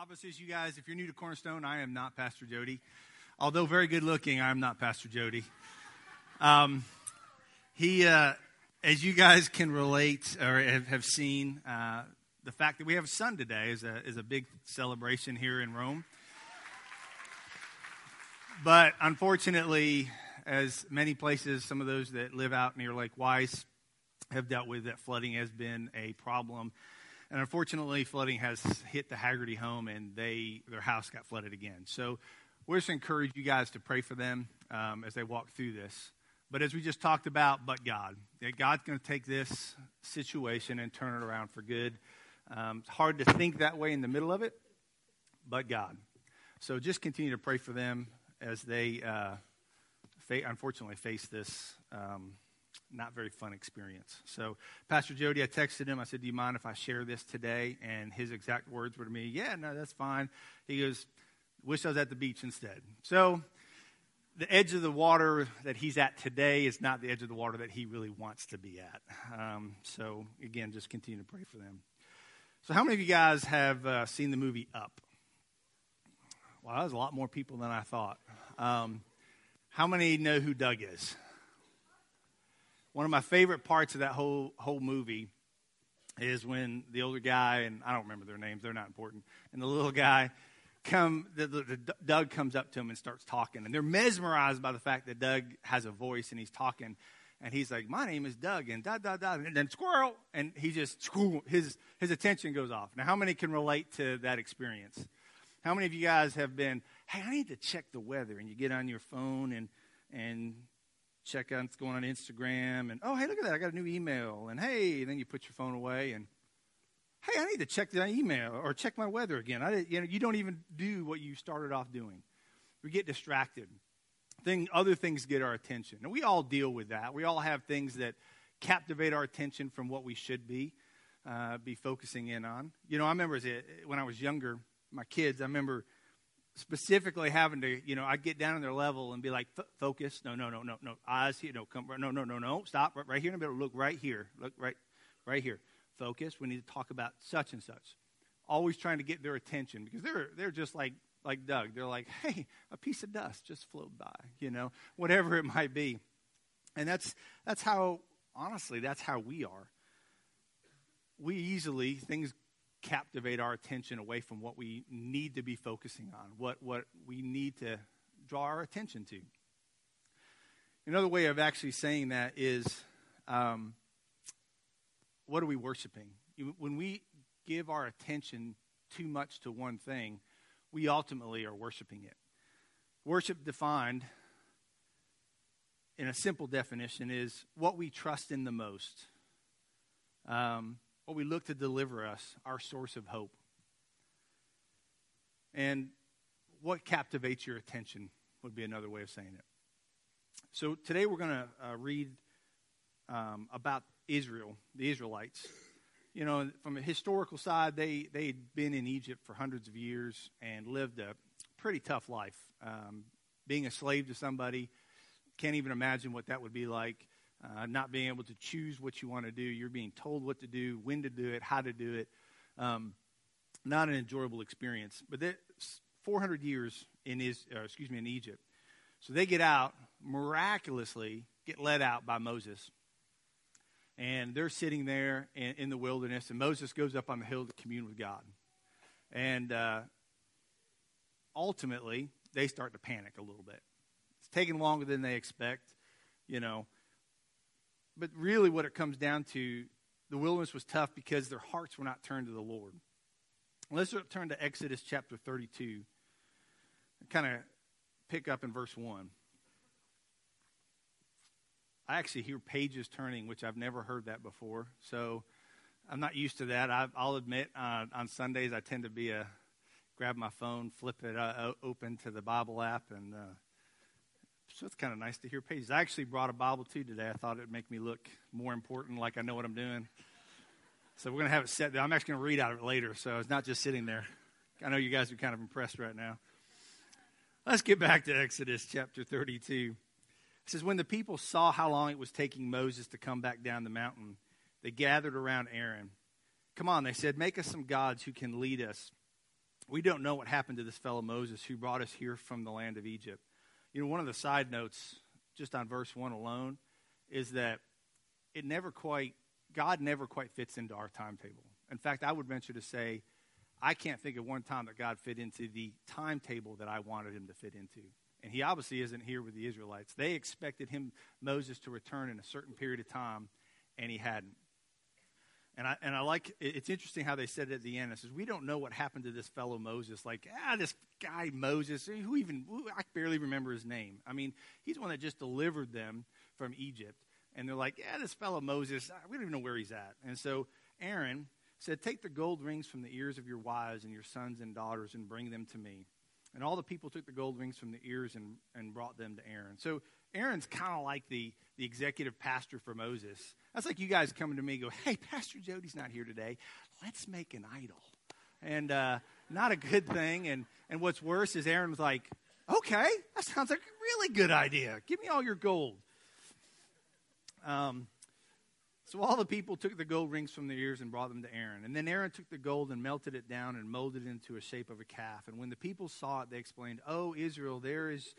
Obviously, as you guys, if you're new to Cornerstone, I am not Pastor Jody. Although very good looking, I am not Pastor Jody. Um, he, uh, as you guys can relate or have, have seen, uh, the fact that we have a sun today is a, is a big celebration here in Rome. But unfortunately, as many places, some of those that live out near Lake Weiss have dealt with, that flooding has been a problem and unfortunately, flooding has hit the Hagerty home, and they their house got flooded again. So we just encourage you guys to pray for them um, as they walk through this. But as we just talked about, but God, God's going to take this situation and turn it around for good. Um, it's hard to think that way in the middle of it, but God. So just continue to pray for them as they, uh, fa- unfortunately, face this um, not very fun experience. So, Pastor Jody, I texted him. I said, Do you mind if I share this today? And his exact words were to me, Yeah, no, that's fine. He goes, Wish I was at the beach instead. So, the edge of the water that he's at today is not the edge of the water that he really wants to be at. Um, so, again, just continue to pray for them. So, how many of you guys have uh, seen the movie Up? Well, there's a lot more people than I thought. Um, how many know who Dug is? One of my favorite parts of that whole whole movie is when the older guy and I don't remember their names; they're not important. And the little guy come, the, the, the, Dug comes up to him and starts talking, and they're mesmerized by the fact that Dug has a voice and he's talking. And he's like, "My name is Dug," and da da da, and then squirrel, and he just his his attention goes off. Now, how many can relate to that experience? How many of you guys have been, "Hey, I need to check the weather," and you get on your phone and and check out what's going on Instagram, and oh, hey, look at that, I got a new email, and hey, and then you put your phone away, and hey, I need to check that email or check my weather again. I, you know, you don't even do what you started off doing. We get distracted. Thing, other things get our attention, and we all deal with that. We all have things that captivate our attention from what we should be uh, be focusing in on. You know, I remember when I was younger, my kids. I remember specifically having to, you know, I'd get down on their level and be like, focus, no, no, no, no, no, eyes here, no, come, no, no, no, no, stop, right, right here in the middle, look right here, look right, right here, focus. We need to talk about such and such. Always trying to get their attention because they're they're just like like Dug. They're like, hey, a piece of dust just flowed by, you know, whatever it might be, and that's that's how honestly that's how we are. We easily things captivate our attention away from what we need to be focusing on, what, what we need to draw our attention to. Another way of actually saying that is um, what are we worshiping? When we give our attention too much to one thing, we ultimately are worshiping it. Worship defined in a simple definition is what we trust in the most. Um, what we look to deliver us, our source of hope. And what captivates your attention would be another way of saying it. So today we're going to uh, read um, about Israel, the Israelites. You know, from a historical side, they they'd been in Egypt for hundreds of years and lived a pretty tough life. Um, being a slave to somebody, can't even imagine what that would be like uh, not being able to choose what you want to do. You're being told what to do, when to do it, how to do it. Um, not an enjoyable experience. But 400 years in is, uh, excuse me, in Egypt. So they get out miraculously, get led out by Moses, and they're sitting there in, in the wilderness. And Moses goes up on the hill to commune with God, and uh, ultimately they start to panic a little bit. It's taking longer than they expect. You know, but really, what it comes down to, the wilderness was tough because their hearts were not turned to the Lord. Let's turn to Exodus chapter 32. Kind of pick up in verse 1. I actually hear pages turning, which I've never heard that before. So I'm not used to that. I, will admit, uh, on Sundays, I tend to be a grab my phone, flip it uh, open to the Bible app, and uh, so it's kind of nice to hear pages. I actually brought a Bible too today. I thought it'd make me look more important, like I know what I'm doing. So we're going to have it set there. I'm actually going to read out of it later, so it's not just sitting there. I know you guys are kind of impressed right now. Let's get back to Exodus chapter 32. It says, When the people saw how long it was taking Moses to come back down the mountain, they gathered around Aaron. Come on, they said, make us some gods who can lead us. we don't know what happened to this fellow Moses who brought us here from the land of Egypt. You know, one of the side notes, just on verse 1 alone, is that it never quite, God never quite fits into our timetable. In fact, I would venture to say, I can't think of one time that God fit into the timetable that I wanted him to fit into. And he obviously isn't here with the Israelites. They expected him, Moses, to return in a certain period of time, and he hadn't. And I, and I like, it's interesting how they said it at the end. It says, We don't know what happened to this fellow Moses. Like, ah, this guy Moses, who even, who, I barely remember his name. I mean, he's the one that just delivered them from Egypt. And they're like, Yeah, this fellow Moses, we don't even know where he's at. And so Aaron said, Take the gold rings from the ears of your wives and your sons and daughters and bring them to me. And all the people took the gold rings from the ears and, and brought them to Aaron. So Aaron's kind of like the, the executive pastor for Moses. That's like you guys coming to me go, hey, Pastor Jody's not here today. Let's make an idol. And uh, not a good thing. And, and what's worse is Aaron was like, okay, that sounds like a really good idea. Give me all your gold. Um, so all the people took the gold rings from their ears and brought them to Aaron. And then Aaron took the gold and melted it down and molded it into a shape of a calf. And when the people saw it, they explained, Oh, Israel, there is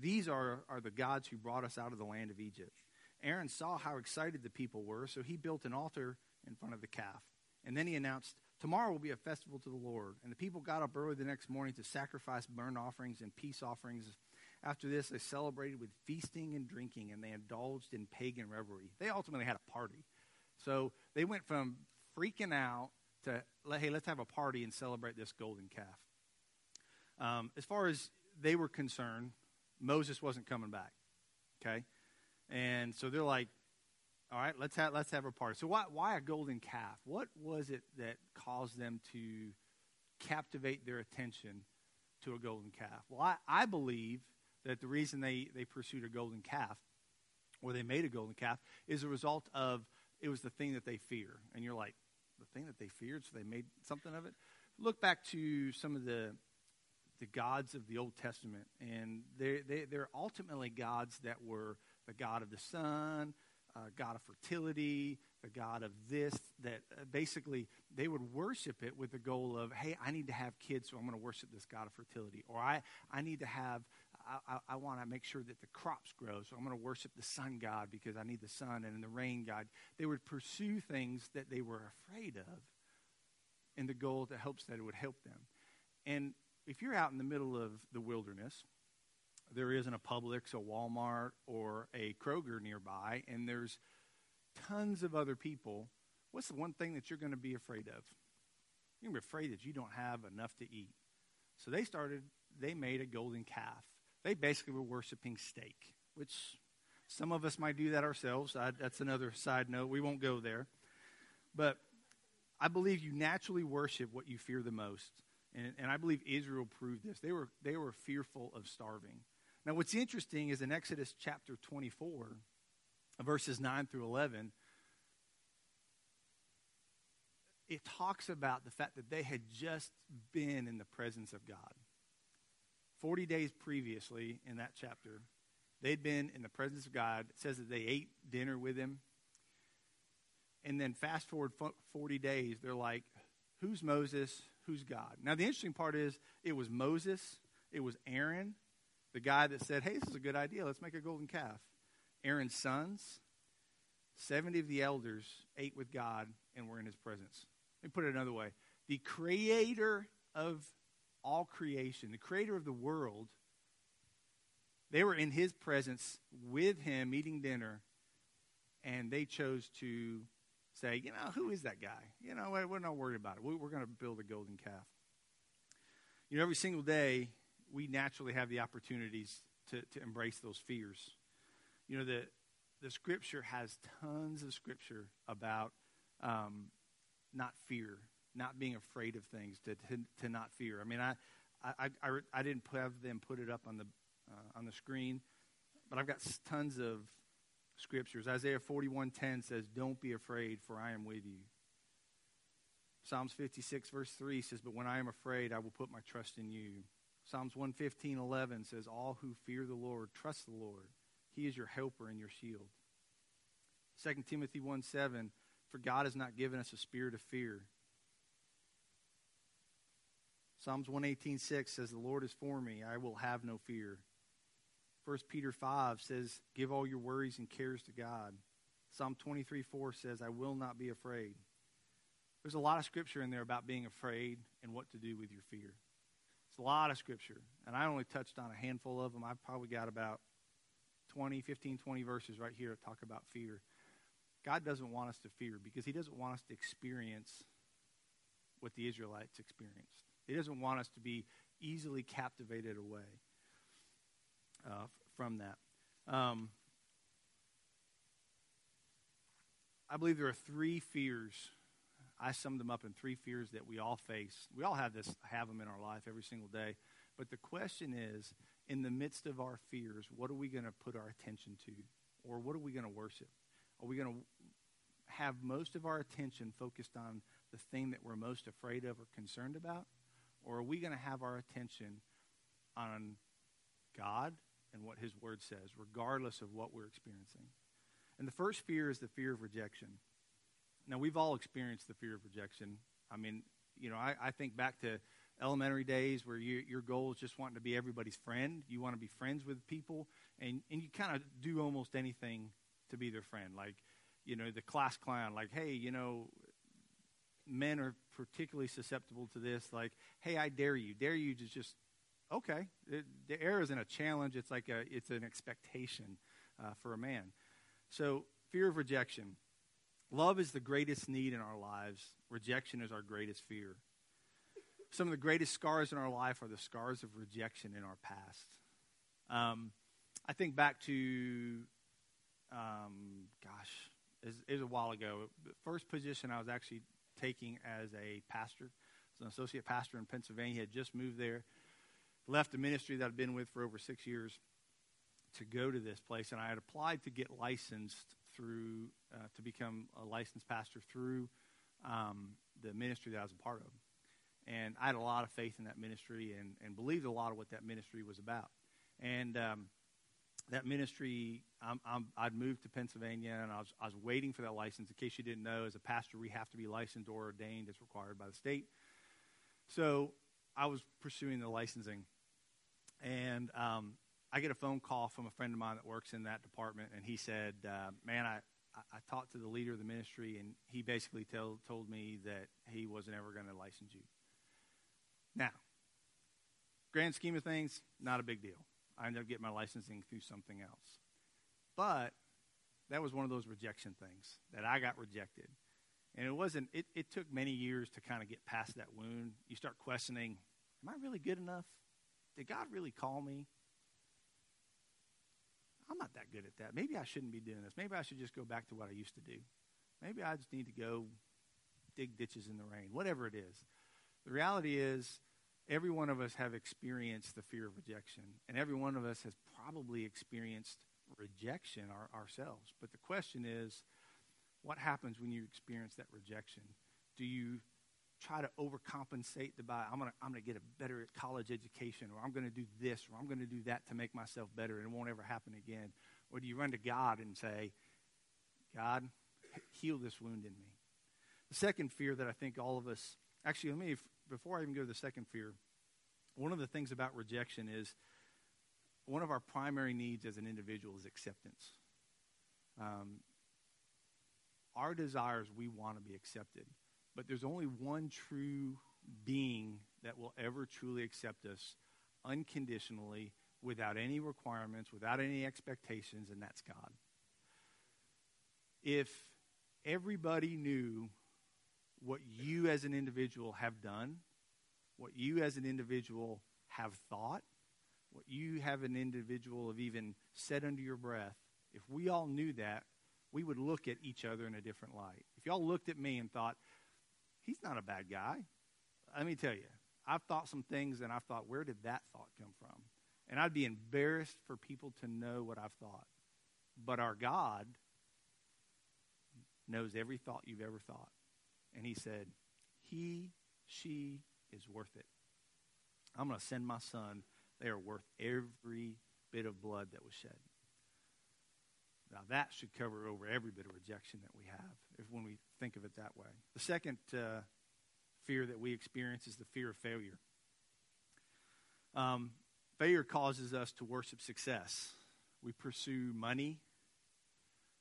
these are, are the gods who brought us out of the land of Egypt. Aaron saw how excited the people were, so he built an altar in front of the calf. And then he announced, Tomorrow will be a festival to the Lord. And the people got up early the next morning to sacrifice burnt offerings and peace offerings. After this, they celebrated with feasting and drinking, and they indulged in pagan revelry. They ultimately had a party. So they went from freaking out to, hey, let's have a party and celebrate this golden calf. Um, as far as they were concerned, Moses wasn't coming back. Okay? And so they're like, all right, let's have, let's have a party. So why, why a golden calf? What was it that caused them to captivate their attention to a golden calf? Well, I, I believe that the reason they, they pursued a golden calf or they made a golden calf is a result of it was the thing that they fear. And you're like, the thing that they feared, so they made something of it? Look back to some of the the gods of the Old Testament, and they're, they, they're ultimately gods that were the God of the sun, uh, God of fertility, the God of this, that uh, basically they would worship it with the goal of, hey, I need to have kids, so I'm going to worship this God of fertility. Or I, I need to have, I, I, I want to make sure that the crops grow, so I'm going to worship the sun God because I need the sun and the rain God. They would pursue things that they were afraid of in the goal, the hopes that it would help them. And if you're out in the middle of the wilderness, there isn't a Publix, a Walmart, or a Kroger nearby, and there's tons of other people, what's the one thing that you're going to be afraid of? You're going to be afraid that you don't have enough to eat. So they started, they made a golden calf. They basically were worshiping steak, which some of us might do that ourselves. I, that's another side note. We won't go there. But I believe you naturally worship what you fear the most. And, and I believe Israel proved this. They were, they were fearful of starving. Now, what's interesting is in Exodus chapter 24, verses 9 through 11, it talks about the fact that they had just been in the presence of God. 40 days previously in that chapter, they'd been in the presence of God. It says that they ate dinner with him. And then fast forward 40 days, they're like, Who's Moses? who's God. Now, the interesting part is it was Moses, it was Aaron, the guy that said, hey, this is a good idea. Let's make a golden calf. Aaron's sons, 70 of the elders ate with God and were in his presence. Let me put it another way the creator of all creation, the creator of the world, they were in his presence with him eating dinner, and they chose to say, you know, who is that guy? You know, we're not worried about it. We're going to build a golden calf. You know, every single day, we naturally have the opportunities to, to embrace those fears. You know, the, the scripture has tons of scripture about um, not fear, not being afraid of things, to, to, to not fear. I mean, I, I, I, I didn't have them put it up on the, uh, on the screen, but I've got tons of scriptures. Isaiah 41:10 says, "Don't be afraid, for I am with you." Psalms 56 verse 3 says, "But when I am afraid, I will put my trust in you." Psalms 115:11 says, "All who fear the Lord trust the Lord. He is your helper and your shield." 2 Timothy 1:7, "For God has not given us a spirit of fear." Psalms 118.6 says, The Lord is for me, I will have no fear. 1 Peter 5 says, Give all your worries and cares to God. Psalm 23.4 says, I will not be afraid. There's a lot of scripture in there about being afraid and what to do with your fear. It's a lot of scripture, and I only touched on a handful of them. I've probably got about 20, 15, 20 verses right here that talk about fear. God doesn't want us to fear because He doesn't want us to experience what the Israelites experienced. He doesn't want us to be easily captivated away uh, from that. Um, I believe there are three fears. I summed them up in three fears that we all face. We all have this, have them in our life every single day. But the question is, in the midst of our fears, what are we going to put our attention to? Or what are we going to worship? Are we going to have most of our attention focused on the thing that we're most afraid of or concerned about? Or are we going to have our attention on God and what His Word says, regardless of what we're experiencing? And the first fear is the fear of rejection. Now, we've all experienced the fear of rejection. I mean, you know, I, I think back to elementary days where you, your goal is just wanting to be everybody's friend. You want to be friends with people, and, and you kind of do almost anything to be their friend. Like, you know, the class clown, like, hey, you know, men are particularly susceptible to this. Like, hey, I dare you. Dare you to just, okay. The error isn't a challenge, it's like a, it's an expectation uh, for a man. So, fear of rejection. Love is the greatest need in our lives, rejection is our greatest fear. Some of the greatest scars in our life are the scars of rejection in our past. Um, I think back to, um, gosh, it was a while ago. The first position I was actually taking as a pastor, as an associate pastor in Pennsylvania, had just moved there, left a ministry that I'd been with for over six years to go to this place, and I had applied to get licensed through uh, to become a licensed pastor through um, the ministry that I was a part of. And I had a lot of faith in that ministry and, and believed a lot of what that ministry was about. And um, that ministry, i would moved to Pennsylvania and I was, I was waiting for that license. In case you didn't know, as a pastor, we have to be licensed or ordained as required by the state. So I was pursuing the licensing. And um, I get a phone call from a friend of mine that works in that department, and he said, uh, Man, I, I talked to the leader of the ministry, and he basically told, told me that he wasn't ever going to license you. Now, grand scheme of things, not a big deal. I ended up getting my licensing through something else. But that was one of those rejection things that I got rejected. And it wasn't, it, it took many years to kind of get past that wound. You start questioning, am I really good enough? Did God really call me? I'm not that good at that. Maybe I shouldn't be doing this. Maybe I should just go back to what I used to do. Maybe I just need to go dig ditches in the rain, whatever it is. The reality is, every one of us have experienced the fear of rejection, and every one of us has probably experienced rejection our, ourselves. But the question is, what happens when you experience that rejection? Do you try to overcompensate to buy I'm gonna I'm gonna get a better college education or I'm gonna do this or I'm gonna do that to make myself better and it won't ever happen again? Or do you run to God and say, God, heal this wound in me? The second fear that I think all of us actually let me before I even go to the second fear, one of the things about rejection is one of our primary needs as an individual is acceptance. Um, our desires, we want to be accepted. But there's only one true being that will ever truly accept us unconditionally, without any requirements, without any expectations, and that's God. If everybody knew what you as an individual have done, what you as an individual have thought, what you have an individual have even said under your breath, if we all knew that, we would look at each other in a different light. If y'all looked at me and thought, he's not a bad guy, let me tell you, I've thought some things and I've thought, where did that thought come from? And I'd be embarrassed for people to know what I've thought. But our God knows every thought you've ever thought. And he said, He, she is worth it. I'm going to send my son. They are worth every bit of blood that was shed. Now, that should cover over every bit of rejection that we have if, when we think of it that way. The second uh, fear that we experience is the fear of failure. Um, failure causes us to worship success. We pursue money,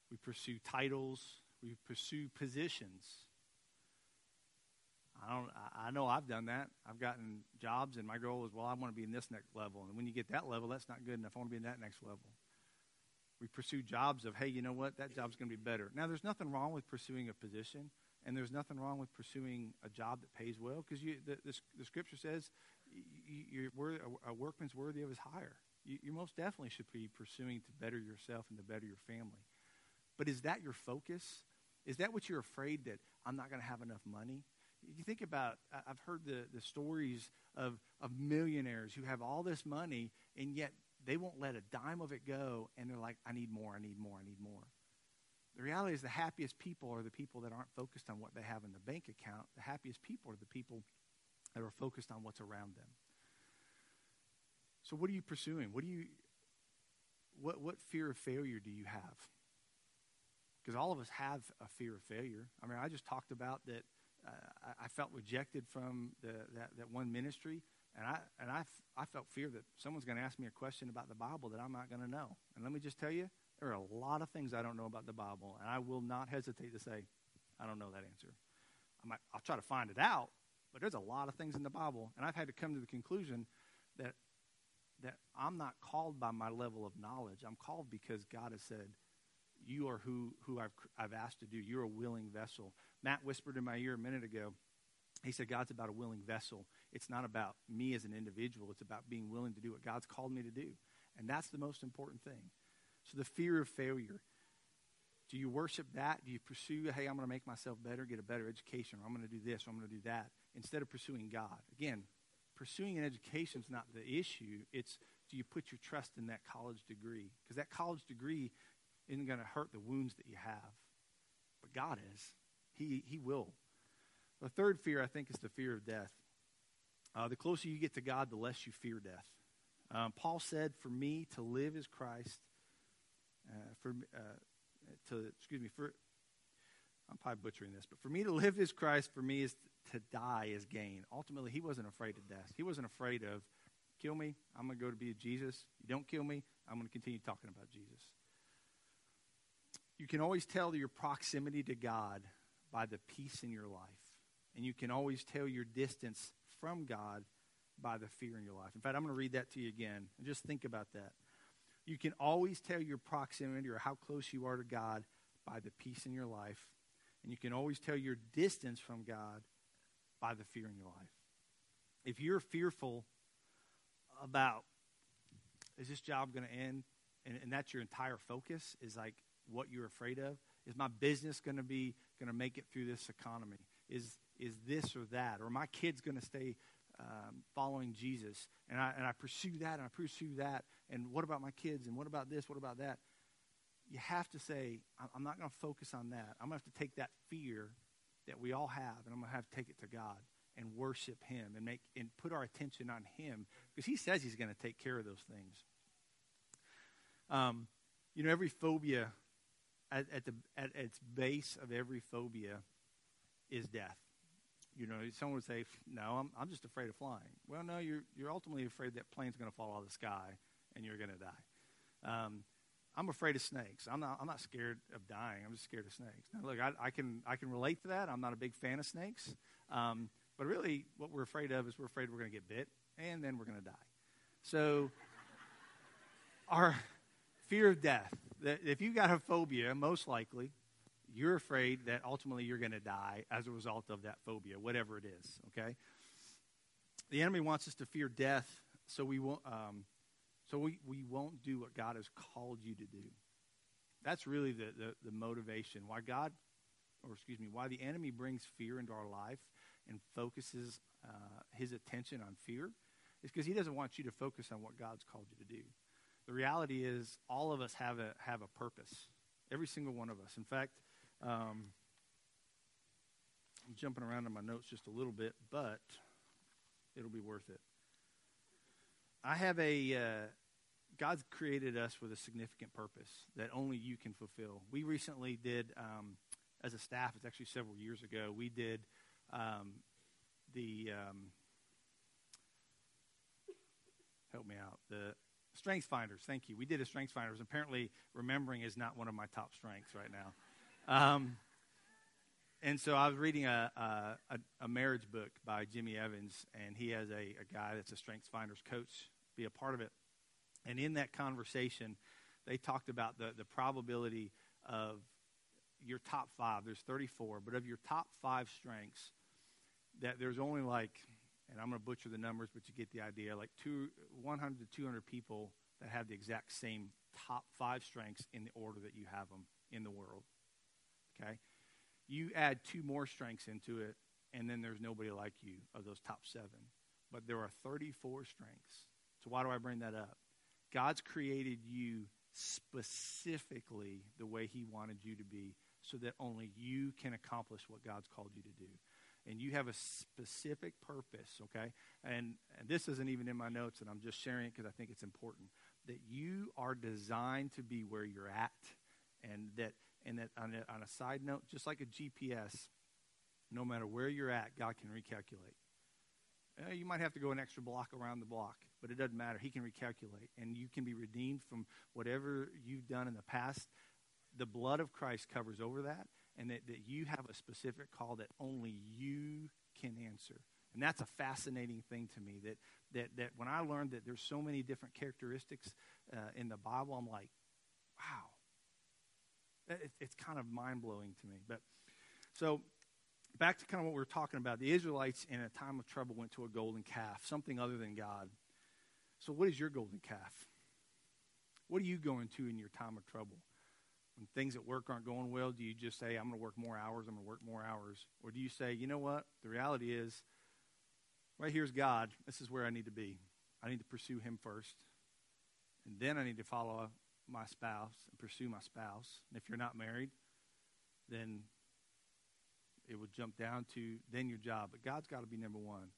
we pursue titles, we pursue positions. I don't. I know I've done that. I've gotten jobs, and my goal is, well, I want to be in this next level. And when you get that level, that's not good enough. I want to be in that next level. We pursue jobs of, hey, you know what? That job's going to be better. Now, there's nothing wrong with pursuing a position, and there's nothing wrong with pursuing a job that pays well, because the, the, the, scripture says you, a, workman's worthy of his hire. You, you most definitely should be pursuing to better yourself and to better your family. But is that your focus? Is that what you're afraid that I'm not going to have enough money? You think about, I've heard the, the stories of, of millionaires who have all this money, and yet they won't let a dime of it go, and they're like, I need more, I need more, I need more. The reality is, the happiest people are the people that aren't focused on what they have in the bank account. The happiest people are the people that are focused on what's around them. So, what are you pursuing? What do you, what, what fear of failure do you have? Because all of us have a fear of failure. I mean, I just talked about that uh, I, I, felt rejected from the, that, that one ministry, and I and I, I felt fear that someone's going to ask me a question about the Bible that I'm not going to know. And let me just tell you, there are a lot of things I don't know about the Bible, and I will not hesitate to say, I don't know that answer. I might, I'll try to find it out, but there's a lot of things in the Bible, and I've had to come to the conclusion that that I'm not called by my level of knowledge. I'm called because God has said, "You are who who I've I've asked to do. You're a willing vessel." Matt whispered in my ear a minute ago. He said, God's about a willing vessel. It's not about me as an individual. It's about being willing to do what God's called me to do. And that's the most important thing. So the fear of failure. Do you worship that? Do you pursue, hey, I'm going to make myself better, get a better education, or I'm going to do this, or I'm going to do that, instead of pursuing God? Again, pursuing an education is not the issue. It's do you put your trust in that college degree? Because that college degree isn't going to hurt the wounds that you have. But God is. He, he will. The third fear, I think, is the fear of death. Uh, the closer you get to God, the less you fear death. Um, Paul said, "For me to live is Christ. Uh, for uh, to excuse me for I'm probably butchering this, but for me to live is Christ. For me is to die is gain. Ultimately, he wasn't afraid of death. He wasn't afraid of kill me. I'm going to go to be a Jesus. You don't kill me. I'm going to continue talking about Jesus. You can always tell your proximity to God by the peace in your life. And you can always tell your distance from God by the fear in your life. In fact, I'm going to read that to you again. And just think about that. You can always tell your proximity or how close you are to God by the peace in your life. And you can always tell your distance from God by the fear in your life. If you're fearful about, is this job going to end? And, and that's your entire focus, is like what you're afraid of. Is my business going to be going to make it through this economy? Is is this or that? Or my kid's going to stay um, following Jesus? And I and I pursue that and I pursue that. And what about my kids? And what about this? What about that? You have to say, I'm not going to focus on that. I'm going to have to take that fear that we all have, and I'm going to have to take it to God and worship Him and make and put our attention on Him because He says He's going to take care of those things. Um, you know, every phobia at, at, the, at its base of every phobia is death. You know, someone would say, "No, I'm, I'm just afraid of flying." Well, no, you're you're ultimately afraid that plane's going to fall out of the sky and you're going to die. Um, I'm afraid of snakes. I'm not. I'm not scared of dying. I'm just scared of snakes. Now, look, I, I can I can relate to that. I'm not a big fan of snakes, um, but really, what we're afraid of is we're afraid we're going to get bit and then we're going to die. So, our fear of death that if you've got a phobia, most likely you're afraid that ultimately you're going to die as a result of that phobia, whatever it is. Okay. The enemy wants us to fear death, so we won't. Um, so we, we won't do what God has called you to do. That's really the, the, the motivation. Why God, or excuse me, why the enemy brings fear into our life and focuses uh, his attention on fear is because he doesn't want you to focus on what God's called you to do. The reality is, all of us have a, have a purpose. Every single one of us. In fact, um, I'm jumping around in my notes just a little bit, but it'll be worth it. I have a. Uh, God's created us with a significant purpose that only you can fulfill. We recently did, um, as a staff, it's actually several years ago, we did um, the um, help me out, the Strengths Finders. Thank you. We did a Strengths Finders. Apparently, remembering is not one of my top strengths right now. Um, and so I was reading a, a, a, marriage book by Jimmy Evans, and he has a, a guy that's a Strengths Finders coach be a part of it. And in that conversation, they talked about the, the probability of your top five. There's 34, but of your top five strengths, that there's only like, and I'm going to butcher the numbers, but you get the idea, like two, 100 to 200 people that have the exact same top five strengths in the order that you have them in the world. Okay? You add two more strengths into it, and then there's nobody like you of those top seven. But there are 34 strengths. So why do I bring that up? God's created you specifically the way He wanted you to be so that only you can accomplish what God's called you to do. And you have a specific purpose, okay? And, and this isn't even in my notes, and I'm just sharing it because I think it's important. That you are designed to be where you're at, and that, and that on a, on a side note, just like a GPS, no matter where you're at, God can recalculate. Uh, you might have to go an extra block around the block, but it doesn't matter. He can recalculate, and you can be redeemed from whatever you've done in the past. The blood of Christ covers over that, and that, that you have a specific call that only you can answer. And that's a fascinating thing to me. That that that when I learned that there's so many different characteristics uh, in the Bible, I'm like, wow, it, it's kind of mind blowing to me. But so back to kind of what we were talking about. The Israelites, in a time of trouble, went to a golden calf, something other than God. So, what is your golden calf? What are you going to in your time of trouble? When things at work aren't going well, do you just say, I'm going to work more hours, I'm going to work more hours? Or do you say, you know what? The reality is, right here's God. This is where I need to be. I need to pursue Him first. And then I need to follow my spouse and pursue my spouse. And if you're not married, then it would jump down to then your job. But God's got to be number one.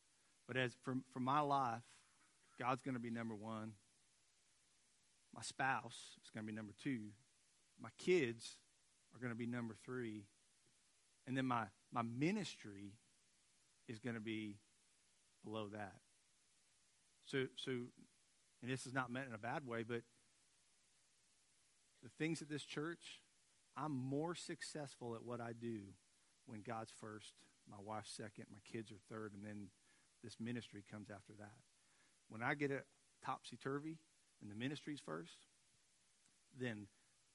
But as for, for my life, God's going to be number one. My spouse is going to be number two. My kids are going to be number three. And then my, my ministry is going to be below that. So, so, and this is not meant in a bad way, but the things at this church, I'm more successful at what I do when God's first, my wife's second, my kids are third, and then this ministry comes after that. When I get it topsy turvy and the ministry's first, then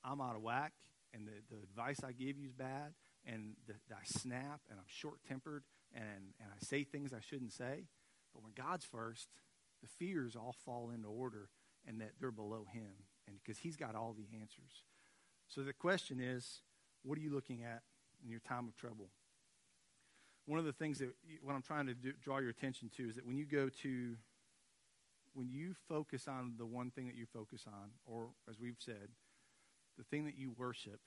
I'm out of whack, and the, the advice I give you is bad, and the, I snap, and I'm short tempered, and, and I say things I shouldn't say. But when God's first, the fears all fall into order, and that they're below Him, and because He's got all the answers. So the question is, what are you looking at in your time of trouble. One of the things that what I'm trying to do, draw your attention to is that when you go to when you focus on the one thing that you focus on, or as we've said, the thing that you worship,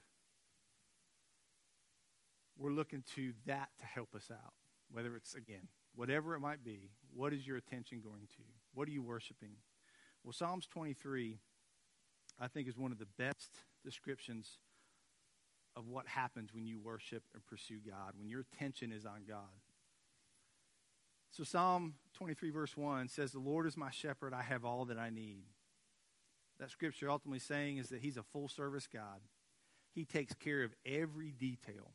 we're looking to that to help us out. Whether it's, again, whatever it might be, what is your attention going to? What are you worshiping? Well, Psalms 23, I think, is one of the best descriptions of what happens when you worship and pursue God, when your attention is on God. So, Psalm 23, verse 1 says, The Lord is my shepherd, I have all that I need. That scripture ultimately saying is that He's a full service God. He takes care of every detail.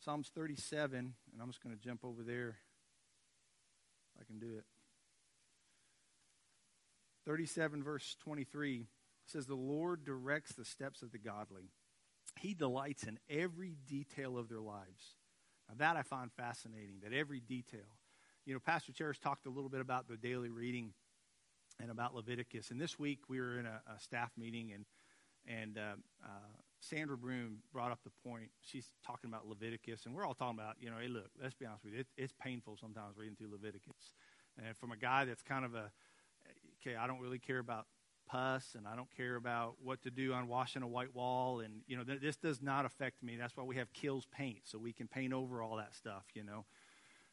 Psalms 37, and I'm just going to jump over there I can do it. 37, verse 23 says, The Lord directs the steps of the godly. He delights in every detail of their lives. Now, that I find fascinating, that every detail. You know, Pastor Cherish talked a little bit about the daily reading and about Leviticus. And this week we were in a, a staff meeting, and, and uh, uh, Sandra Broom brought up the point. She's talking about Leviticus, and we're all talking about, you know, hey, look, let's be honest with you. It, it's painful sometimes reading through Leviticus. And from a guy that's kind of a, okay, I don't really care about pus and I don't care about what to do on washing a white wall. And, you know, th- this does not affect me. That's why we have Kilz paint, so we can paint over all that stuff, you know.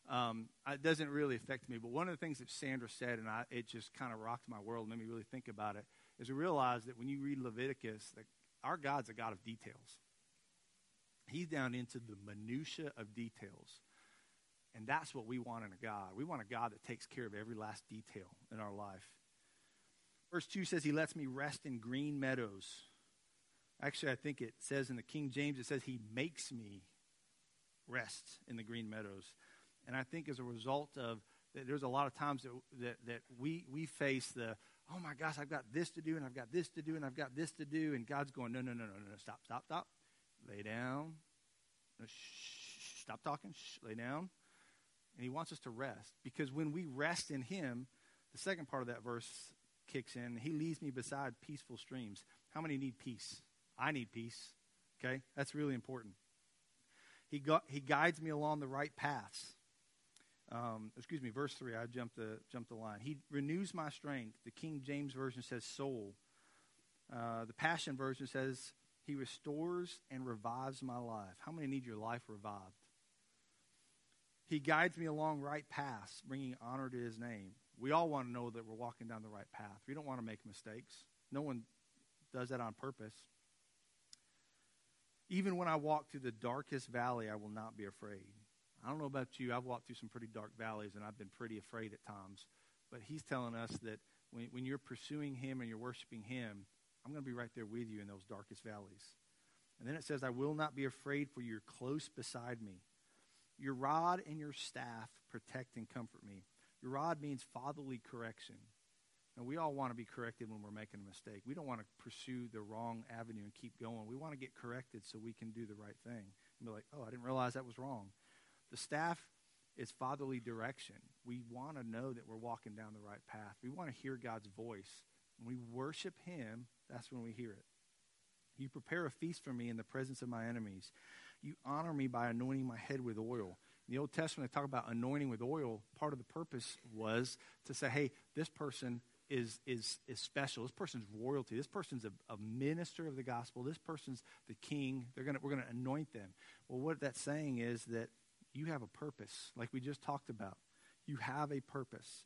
Um, it doesn't really affect me. But one of the things that Sandra said, and I, it just kind of rocked my world, and made me really think about it, is to realize that when you read Leviticus, that our God's a God of details. He's down into the minutia of details. And that's what we want in a God. We want a God that takes care of every last detail in our life. Verse 2 says, He lets me rest in green meadows. Actually, I think it says in the King James, it says, He makes me rest in the green meadows. And I think as a result of there's a lot of times that, that, that we, we face the, oh my gosh, I've got this to do, and I've got this to do, and I've got this to do. And God's going, no, no, no, no, no, stop, stop, stop. Lay down. No, shh, stop talking. Shh, lay down. And He wants us to rest. Because when we rest in Him, the second part of that verse kicks in. He leads me beside peaceful streams. How many need peace? I need peace. Okay? That's really important. He, he guides me along the right paths. Um, excuse me, verse 3, I jumped the, jumped the line. He renews my strength. The King James Version says soul. Uh, the Passion Version says he restores and revives my life. How many need your life revived? He guides me along right paths, bringing honor to his name. We all want to know that we're walking down the right path. We don't want to make mistakes. No one does that on purpose. Even when I walk through the darkest valley, I will not be afraid. I don't know about you. I've walked through some pretty dark valleys, and I've been pretty afraid at times. But he's telling us that when, when you're pursuing him and you're worshiping him, I'm going to be right there with you in those darkest valleys. And then it says, I will not be afraid, for you're close beside me. Your rod and your staff protect and comfort me. Rod means fatherly correction. And we all want to be corrected when we're making a mistake. We don't want to pursue the wrong avenue and keep going. We want to get corrected so we can do the right thing. And be like, oh, I didn't realize that was wrong. The staff is fatherly direction. We want to know that we're walking down the right path. We want to hear God's voice. When we worship Him, that's when we hear it. You prepare a feast for me in the presence of my enemies. You honor me by anointing my head with oil. The Old Testament, they talk about anointing with oil. Part of the purpose was to say, hey, this person is, is, is special. This person's royalty. This person's a, a minister of the gospel. This person's the king. They're gonna, we're going to anoint them. Well, what that's saying is that you have a purpose, like we just talked about. You have a purpose.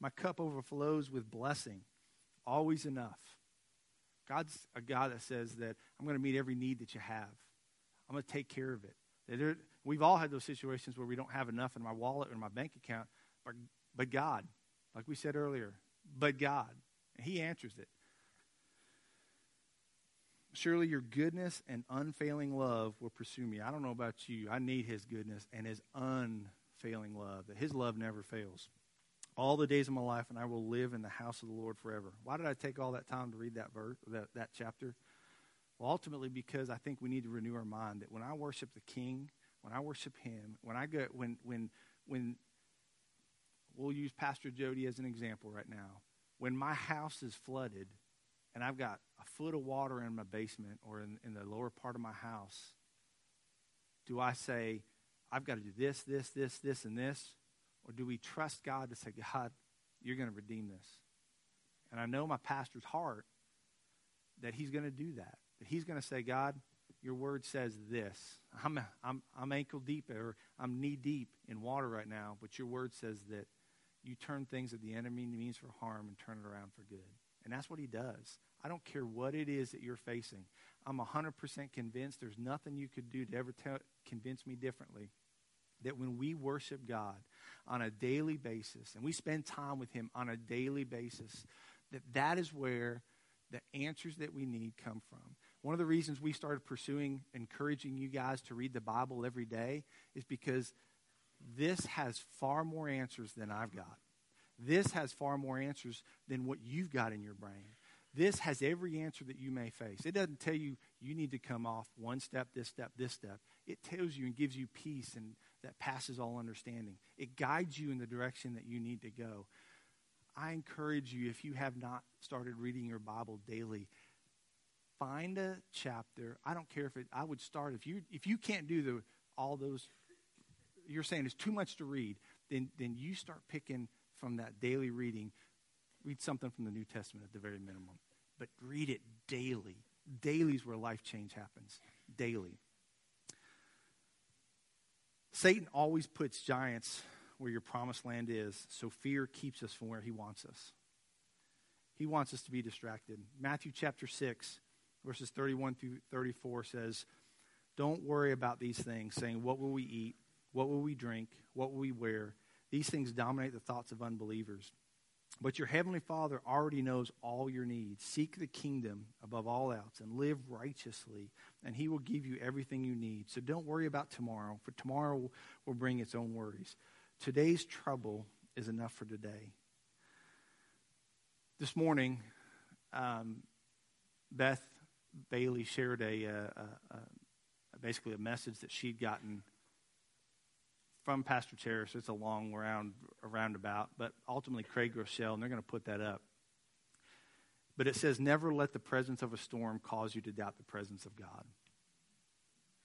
My cup overflows with blessing, always enough. God's a God that says that I'm going to meet every need that you have. I'm going to take care of it. There, we've all had those situations where we don't have enough in my wallet or in my bank account, but, but God, like we said earlier, but God. He answers it. Surely your goodness and unfailing love will pursue me. I don't know about you. I need his goodness and his unfailing love, that his love never fails. All the days of my life, and I will live in the house of the Lord forever. Why did I take all that time to read that verse, that, that chapter? Well, ultimately, because I think we need to renew our mind that when I worship the King, when I worship Him, when I go, when, when, when, we'll use Pastor Jody as an example right now. When my house is flooded, and I've got a foot of water in my basement or in, in the lower part of my house, do I say, I've got to do this, this, this, this, and this? Or do we trust God to say, God, you're going to redeem this? And I know my pastor's heart that he's going to do that. That he's going to say, God, your word says this. I'm, I'm, I'm ankle deep or I'm knee deep in water right now, but your word says that you turn things that the enemy means for harm and turn it around for good. And that's what he does. I don't care what it is that you're facing. I'm 100% convinced there's nothing you could do to ever convince me differently that when we worship God on a daily basis and we spend time with him on a daily basis, that that is where the answers that we need come from. One of the reasons we started pursuing encouraging you guys to read the Bible every day is because this has far more answers than I've got. This has far more answers than what you've got in your brain. This has every answer that you may face. It doesn't tell you you need to come off one step, this step, this step. It tells you and gives you peace and that passes all understanding. It guides you in the direction that you need to go. I encourage you, if you have not started reading your Bible daily, find a chapter. I don't care if it, I would start, if you, if you can't do the, all those, you're saying it's too much to read, then, then you start picking from that daily reading. Read something from the New Testament at the very minimum, but read it daily. Daily is where life change happens. Daily. Satan always puts giants where your promised land is, so fear keeps us from where he wants us. He wants us to be distracted. Matthew chapter 6, verses 31 through 34 says, Don't worry about these things, saying, What will we eat? What will we drink? What will we wear? These things dominate the thoughts of unbelievers. But your heavenly Father already knows all your needs. Seek the kingdom above all else and live righteously, and He will give you everything you need. So don't worry about tomorrow, for tomorrow will bring its own worries. Today's trouble is enough for today. This morning, um, Beth Bailey shared a, uh, a, a, basically a message that she'd gotten from Pastor Terrace. It's a long round roundabout, but ultimately Craig Groeschel, and they're going to put that up. But it says, "Never let the presence of a storm cause you to doubt the presence of God."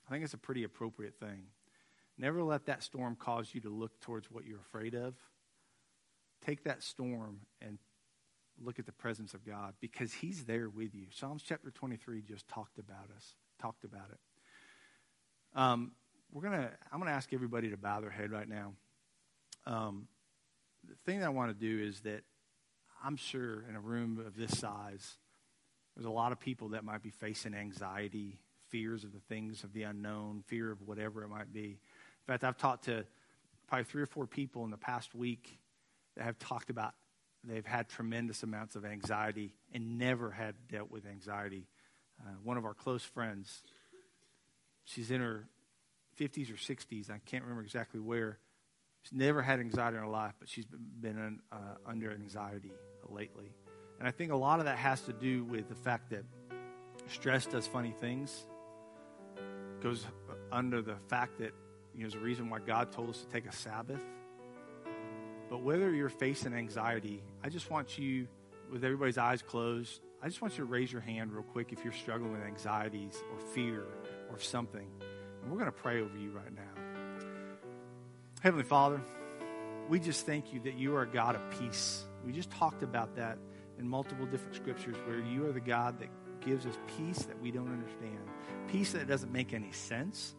I think it's a pretty appropriate thing. Never let that storm cause you to look towards what you're afraid of. Take that storm and look at the presence of God because He's there with you. Psalms chapter 23 just talked about us, talked about it. Um, we're gonna. I'm gonna ask everybody to bow their head right now. Um, the thing that I want to do is that I'm sure in a room of this size, there's a lot of people that might be facing anxiety, fears of the things of the unknown, fear of whatever it might be. In fact, I've talked to probably three or four people in the past week that have talked about they've had tremendous amounts of anxiety and never had dealt with anxiety. Uh, one of our close friends, she's in her 50s or 60s. I can't remember exactly where. She's never had anxiety in her life, but she's been uh, under anxiety lately. And I think a lot of that has to do with the fact that stress does funny things. Goes under the fact that you know, there's a reason why God told us to take a Sabbath. But whether you're facing anxiety, I just want you, with everybody's eyes closed, I just want you to raise your hand real quick if you're struggling with anxieties or fear or something. And we're going to pray over you right now. Heavenly Father, we just thank you that you are a God of peace. We just talked about that in multiple different scriptures where you are the God that gives us peace that we don't understand, peace that doesn't make any sense.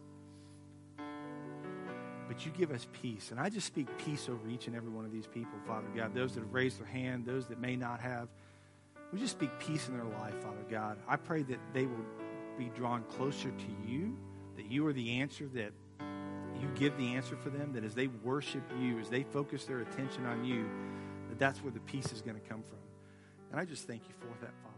But you give us peace. And I just speak peace over each and every one of these people, Father God. Those that have raised their hand, those that may not have. We just speak peace in their life, Father God. I pray that they will be drawn closer to you that you are the answer, that you give the answer for them, that as they worship you, as they focus their attention on you, that that's where the peace is going to come from. And I just thank you for that, Father.